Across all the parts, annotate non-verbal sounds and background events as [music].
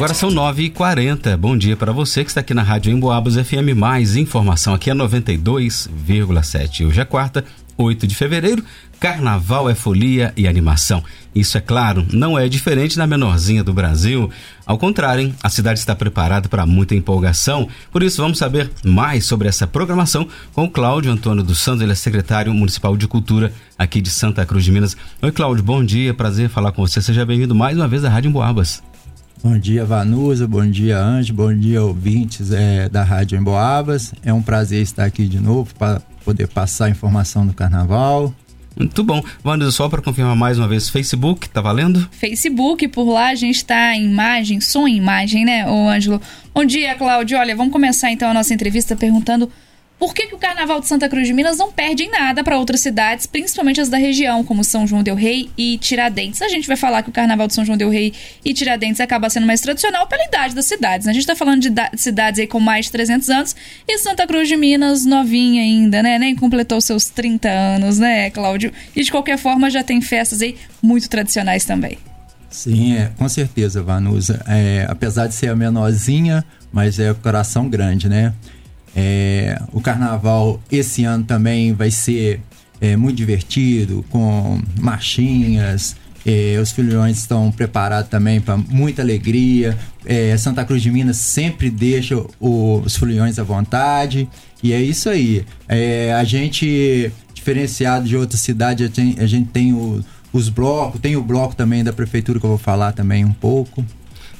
Agora são 9h40. Bom dia para você que está aqui na Rádio Emboabas FM. Mais informação aqui é 92,7. Hoje é quarta, 8 de fevereiro. Carnaval é folia e animação. Isso é claro, não é diferente na menorzinha do Brasil. Ao contrário, hein? a cidade está preparada para muita empolgação. Por isso, vamos saber mais sobre essa programação com o Cláudio Antônio dos Santos, ele é secretário municipal de cultura aqui de Santa Cruz de Minas. Oi, Cláudio, bom dia, prazer falar com você. Seja bem-vindo mais uma vez à Rádio Emboabas. Bom dia, Vanusa. Bom dia, Anjo. Bom dia, ouvintes é, da Rádio Emboabas. É um prazer estar aqui de novo para poder passar a informação do carnaval. Muito bom. Vanusa, só para confirmar mais uma vez, Facebook, tá valendo? Facebook, por lá a gente tá em imagem, som em imagem, né, ô Ângelo? Bom dia, Cláudio. Olha, vamos começar então a nossa entrevista perguntando por que, que o Carnaval de Santa Cruz de Minas não perde em nada para outras cidades, principalmente as da região, como São João del Rei e Tiradentes? A gente vai falar que o Carnaval de São João del Rei e Tiradentes acaba sendo mais tradicional pela idade das cidades. Né? A gente está falando de cidades aí com mais de 300 anos e Santa Cruz de Minas novinha ainda, né? Nem completou seus 30 anos, né, Cláudio? E de qualquer forma já tem festas aí muito tradicionais também. Sim, é, com certeza, Vanusa. É, apesar de ser a menorzinha, mas é o coração grande, né? É, o carnaval esse ano também vai ser é, muito divertido, com marchinhas. É, os filhões estão preparados também para muita alegria. É, Santa Cruz de Minas sempre deixa o, os filhões à vontade. E é isso aí. É, a gente, diferenciado de outras cidades, a gente, a gente tem o, os blocos, tem o bloco também da prefeitura que eu vou falar também um pouco.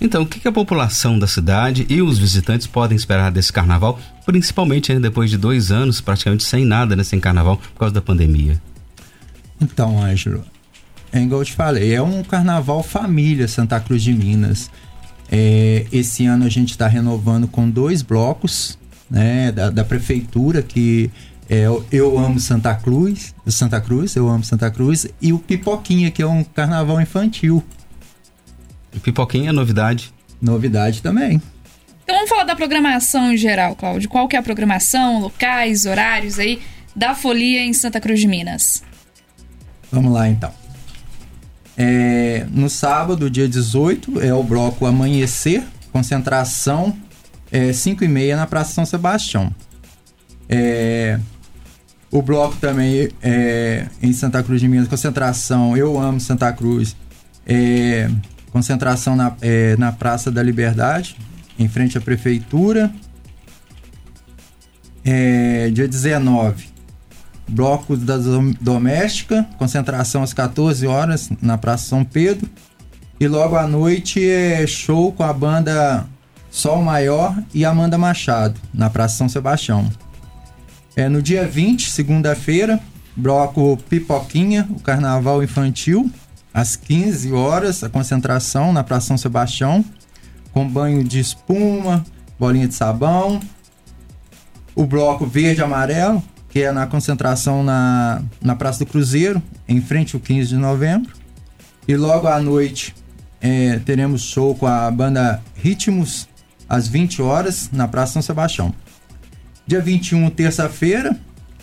Então, o que a população da cidade e os visitantes podem esperar desse carnaval, principalmente depois de dois anos praticamente sem nada, né, sem carnaval, por causa da pandemia? Então, Ângelo, é igual eu te falei, é um carnaval família Santa Cruz de Minas. É, esse ano a gente está renovando com dois blocos né, da, da prefeitura, que é Eu Amo Santa Cruz, Santa Cruz, Eu Amo Santa Cruz, e o Pipoquinha, que é um carnaval infantil. Pipoquinha, novidade. Novidade também. Então vamos falar da programação em geral, Cláudio. Qual que é a programação, locais, horários aí da Folia em Santa Cruz de Minas? Vamos lá então. É, no sábado, dia 18, é o bloco Amanhecer, concentração é, 5 e meia na Praça São Sebastião. É, o bloco também é, em Santa Cruz de Minas, concentração Eu Amo Santa Cruz, é, Concentração na, é, na Praça da Liberdade, em frente à Prefeitura. É, dia 19, Bloco da Doméstica, concentração às 14 horas na Praça São Pedro. E logo à noite é show com a banda Sol Maior e Amanda Machado, na Praça São Sebastião. É, no dia 20, segunda-feira, bloco Pipoquinha, o Carnaval Infantil, às 15 horas, a concentração na Praça São Sebastião, com banho de espuma, bolinha de sabão. O bloco verde e amarelo, que é na concentração na, na Praça do Cruzeiro, em frente ao 15 de novembro. E logo à noite é, teremos show com a banda Ritmos, às 20 horas, na Praça São Sebastião. Dia 21, terça-feira,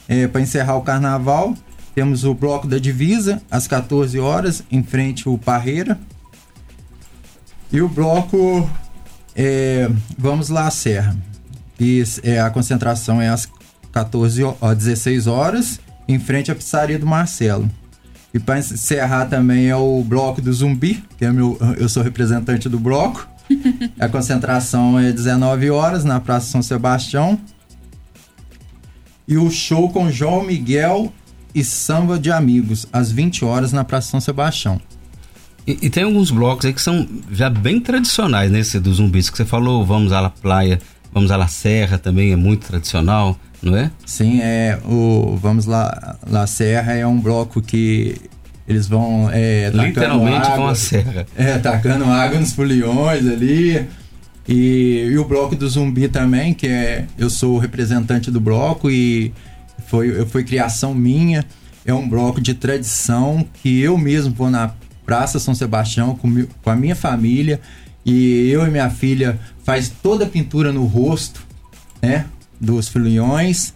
é, para encerrar o carnaval, temos o bloco da divisa, às 14 horas, em frente ao Parreira. E o bloco é, Vamos lá, Serra. E é, a concentração é às 14, ó, 16 horas, em frente à pizzaria do Marcelo. E para encerrar também é o bloco do Zumbi, que é meu, eu sou representante do bloco. [laughs] a concentração é 19 horas na Praça São Sebastião. E o show com João Miguel e Samba de Amigos, às 20 horas, na Praça São Sebastião. E, e, tem alguns blocos aí que são já bem tradicionais, nesse né? do zumbis que você falou, Vamos à la Praia, Vamos à la Serra também é muito tradicional, não é? Sim, é o Vamos lá, la Serra é um bloco que eles vão é, literalmente água, vão à serra. É, tacando água nos foliões ali. E, e o bloco do zumbi também, que é eu sou o representante do bloco e foi, foi criação minha. É um bloco de tradição que eu mesmo vou na Praça São Sebastião com, com a minha família e eu e minha filha faz toda a pintura no rosto, né, dos filhões.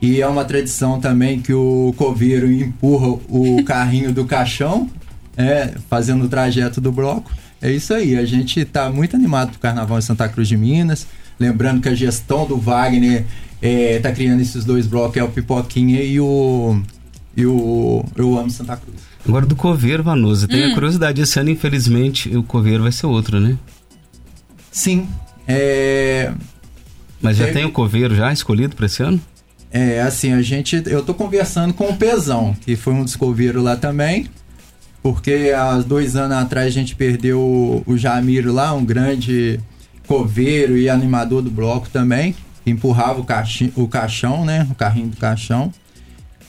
E é uma tradição também que o coveiro empurra o [laughs] carrinho do caixão, é, fazendo o trajeto do bloco. É isso aí, a gente está muito animado pro Carnaval em Santa Cruz de Minas. Lembrando que a gestão do Wagner está é, criando esses dois blocos, é o Pipoquinha e o, e o Eu Amo Santa Cruz. Agora do Coveiro, Vanusa, tem hum. a curiosidade, esse ano infelizmente o Coveiro vai ser outro, né? Sim, é... Mas já tem o Coveiro já escolhido para esse ano? É, assim, a gente. Eu tô conversando com o Pezão, que foi um dos coveiros lá também. Porque há dois anos atrás a gente perdeu o, o Jamiro lá, um grande coveiro e animador do bloco também. Que empurrava o, caixi, o caixão, né? O carrinho do caixão.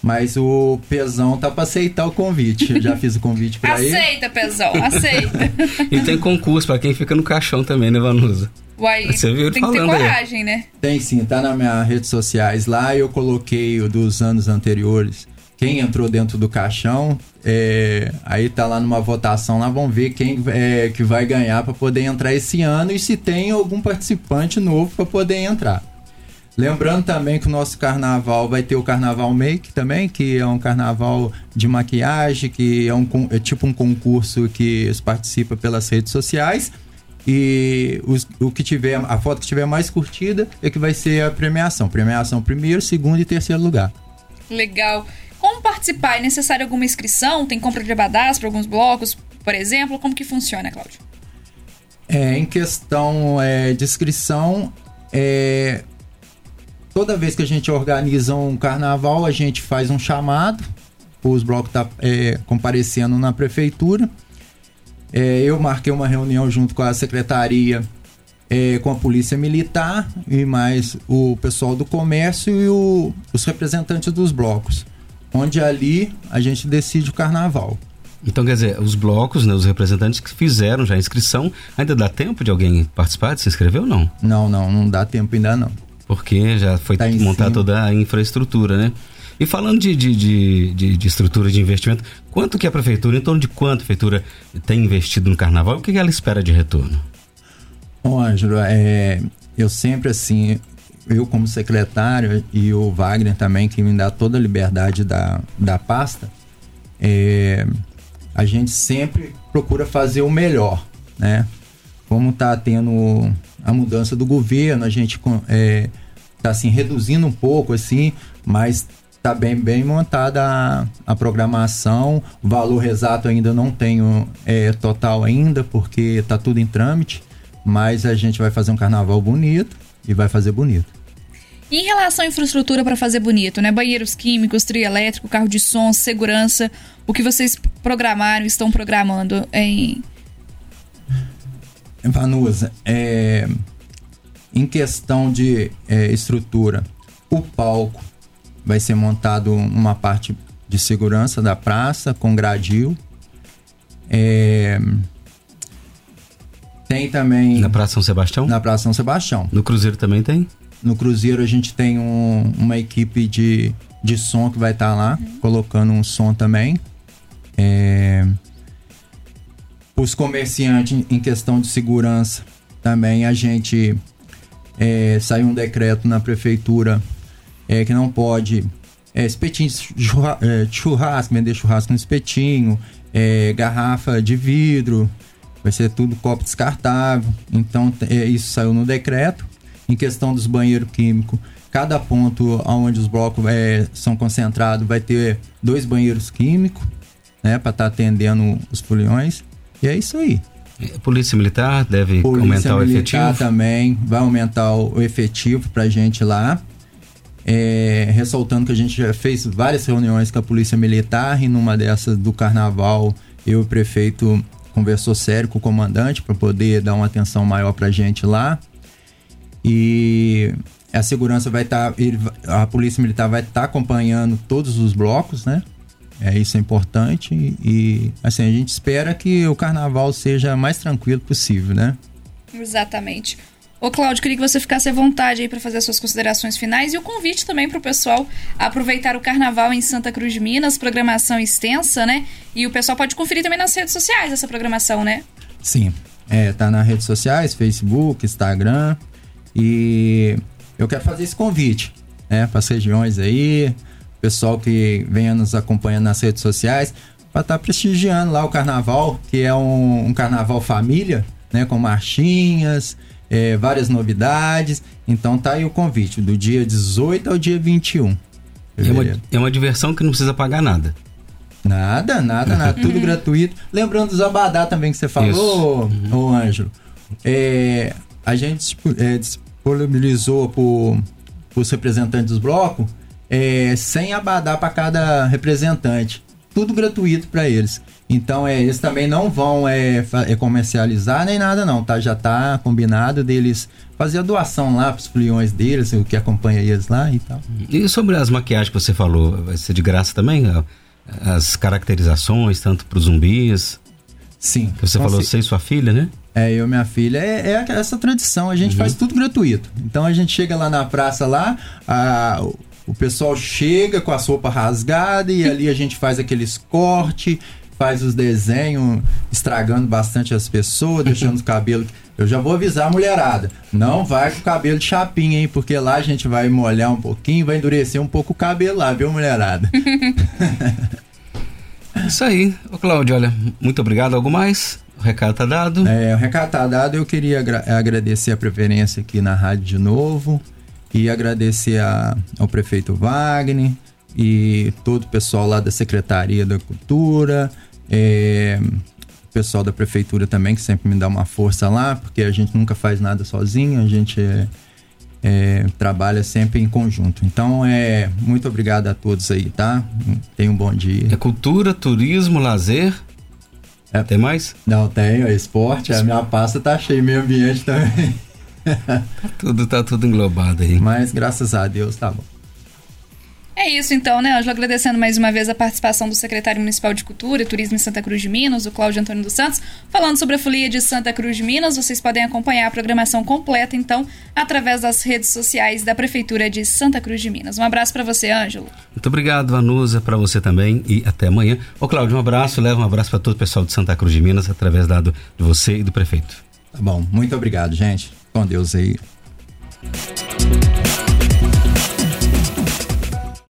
Mas o Pezão tá para aceitar o convite. Eu já fiz o convite para ele. Aceita, Pezão, [laughs] aceita. e tem concurso para quem fica no caixão também, né, Vanusa? Uai, Você viu tem que ter coragem, aí. né? Tem sim, tá nas minhas redes sociais lá. Eu coloquei o dos anos anteriores. Quem entrou dentro do caixão, é, aí tá lá numa votação lá, vamos ver quem é, que vai ganhar para poder entrar esse ano e se tem algum participante novo para poder entrar. Lembrando também que o nosso carnaval vai ter o Carnaval Make também, que é um carnaval de maquiagem, que é, um, é tipo um concurso que participa pelas redes sociais. E os, o que tiver, a foto que tiver mais curtida é que vai ser a premiação. Premiação primeiro, segundo e terceiro lugar. Legal. Participar? É necessário alguma inscrição? Tem compra de abadás para alguns blocos, por exemplo? Como que funciona, Cláudio? É, em questão é, de inscrição, é, toda vez que a gente organiza um carnaval, a gente faz um chamado, os blocos tá, é, comparecendo na prefeitura é, eu marquei uma reunião junto com a secretaria, é, com a polícia militar e mais o pessoal do comércio e o, os representantes dos blocos, onde ali a gente decide o carnaval. Então, quer dizer, os blocos, né, os representantes que fizeram já a inscrição, ainda dá tempo de alguém participar, de se inscrever ou não? Não, não, não dá tempo ainda não. Porque já foi tá montada toda a infraestrutura, né? E falando de, de, de, de, estrutura de investimento, quanto que a prefeitura, em torno de quanto a prefeitura tem investido no carnaval o que ela espera de retorno? Bom, Ângelo, é, eu sempre assim, eu como secretário e o Wagner também, que me dá toda a liberdade da, da pasta, é, a gente sempre procura fazer o melhor, né? Como está tendo a mudança do governo, a gente é, tá assim reduzindo um pouco assim, mas Tá bem, bem montada a, a programação. O valor exato ainda não tenho é, total ainda, porque tá tudo em trâmite. Mas a gente vai fazer um carnaval bonito e vai fazer bonito. E em relação à infraestrutura para fazer bonito, né? Banheiros químicos, trio elétrico, carro de som, segurança, o que vocês programaram, estão programando em. Vanusa, é, em questão de é, estrutura, o palco, vai ser montado uma parte de segurança da praça com gradil. É... Tem também. Na Praça São Sebastião? Na Praça São Sebastião. No Cruzeiro também tem? No Cruzeiro a gente tem um, uma equipe de, de som que vai estar tá lá, uhum. colocando um som também. É... Os comerciantes, em questão de segurança, também a gente é, saiu um decreto na prefeitura é, que não pode é, espetinho de é, churrasco, vender churrasco no espetinho, é, garrafa de vidro, vai ser tudo copo descartável. Então é, isso saiu no decreto. Em questão dos banheiros químicos, cada ponto onde os blocos é, são concentrados vai ter dois banheiros químicos, né, para estar tá atendendo os foliões. E é isso aí. Polícia Militar deve Polícia aumentar militar o efetivo? também vai aumentar o efetivo para gente lá. É, ressaltando que a gente já fez várias reuniões com a Polícia Militar e numa dessas do Carnaval eu e o prefeito conversou sério com o comandante para poder dar uma atenção maior para a gente lá. E a segurança vai estar, tá, a Polícia Militar vai estar tá acompanhando todos os blocos, né? É, isso é importante e assim a gente espera que o carnaval seja mais tranquilo possível, né? Exatamente. Ô, Cláudio, queria que você ficasse à vontade aí para fazer as suas considerações finais e o convite também para o pessoal aproveitar o carnaval em Santa Cruz de Minas, programação extensa, né? E o pessoal pode conferir também nas redes sociais essa programação, né? Sim, é, tá nas redes sociais, Facebook, Instagram. E eu quero fazer esse convite, né, para as regiões aí, pessoal que venha nos acompanhando nas redes sociais, para estar tá prestigiando lá o carnaval, que é um, um carnaval família, né? Com marchinhas, é, várias novidades. Então tá aí o convite, do dia 18 ao dia 21. É uma, é uma diversão que não precisa pagar nada. Nada, nada, nada. [laughs] tudo gratuito. Lembrando dos abadá também que você falou, uhum. ô Ângelo. É, a gente é, disponibilizou por, os representantes dos blocos é, 100 abadá para cada representante. Tudo gratuito para eles. Então, é, eles também não vão é, é, comercializar nem nada, não, tá? Já tá combinado deles fazer a doação lá para os filiões deles, o que acompanha eles lá e tal. E sobre as maquiagens que você falou, vai ser de graça também? As caracterizações, tanto para os zumbis? Sim. Que você falou, você e sua filha, né? É, eu e minha filha. É, é essa tradição, a gente uhum. faz tudo gratuito. Então a gente chega lá na praça lá, a, o pessoal chega com a sopa rasgada e ali a gente faz aqueles cortes, faz os desenhos, estragando bastante as pessoas, deixando os cabelos. Eu já vou avisar a mulherada. Não vai com o cabelo de chapinha, hein? Porque lá a gente vai molhar um pouquinho, vai endurecer um pouco o cabelo lá, viu, mulherada? [laughs] Isso aí. Ô, Cláudio, olha, muito obrigado. Algo mais? O recado tá dado? É, o recado tá dado. Eu queria agra agradecer a preferência aqui na rádio de novo e agradecer a, ao prefeito Wagner e todo o pessoal lá da Secretaria da Cultura, é, o pessoal da Prefeitura também, que sempre me dá uma força lá, porque a gente nunca faz nada sozinho, a gente é, é, trabalha sempre em conjunto. Então, é muito obrigado a todos aí, tá? Tenham um bom dia. É cultura, turismo, lazer. É. Tem mais? Não, tenho. É esporte. A minha pasta tá cheia, meio ambiente também. tá tudo, tá tudo englobado aí. Mas graças a Deus tá bom. É isso então, né, Ângelo? Agradecendo mais uma vez a participação do secretário municipal de Cultura e Turismo em Santa Cruz de Minas, o Cláudio Antônio dos Santos, falando sobre a folia de Santa Cruz de Minas. Vocês podem acompanhar a programação completa, então, através das redes sociais da Prefeitura de Santa Cruz de Minas. Um abraço para você, Ângelo. Muito obrigado, Vanusa, para você também e até amanhã. Ô, Cláudio, um abraço, leva um abraço para todo o pessoal de Santa Cruz de Minas, através dado de você e do prefeito. Tá bom, muito obrigado, gente. Com Deus aí.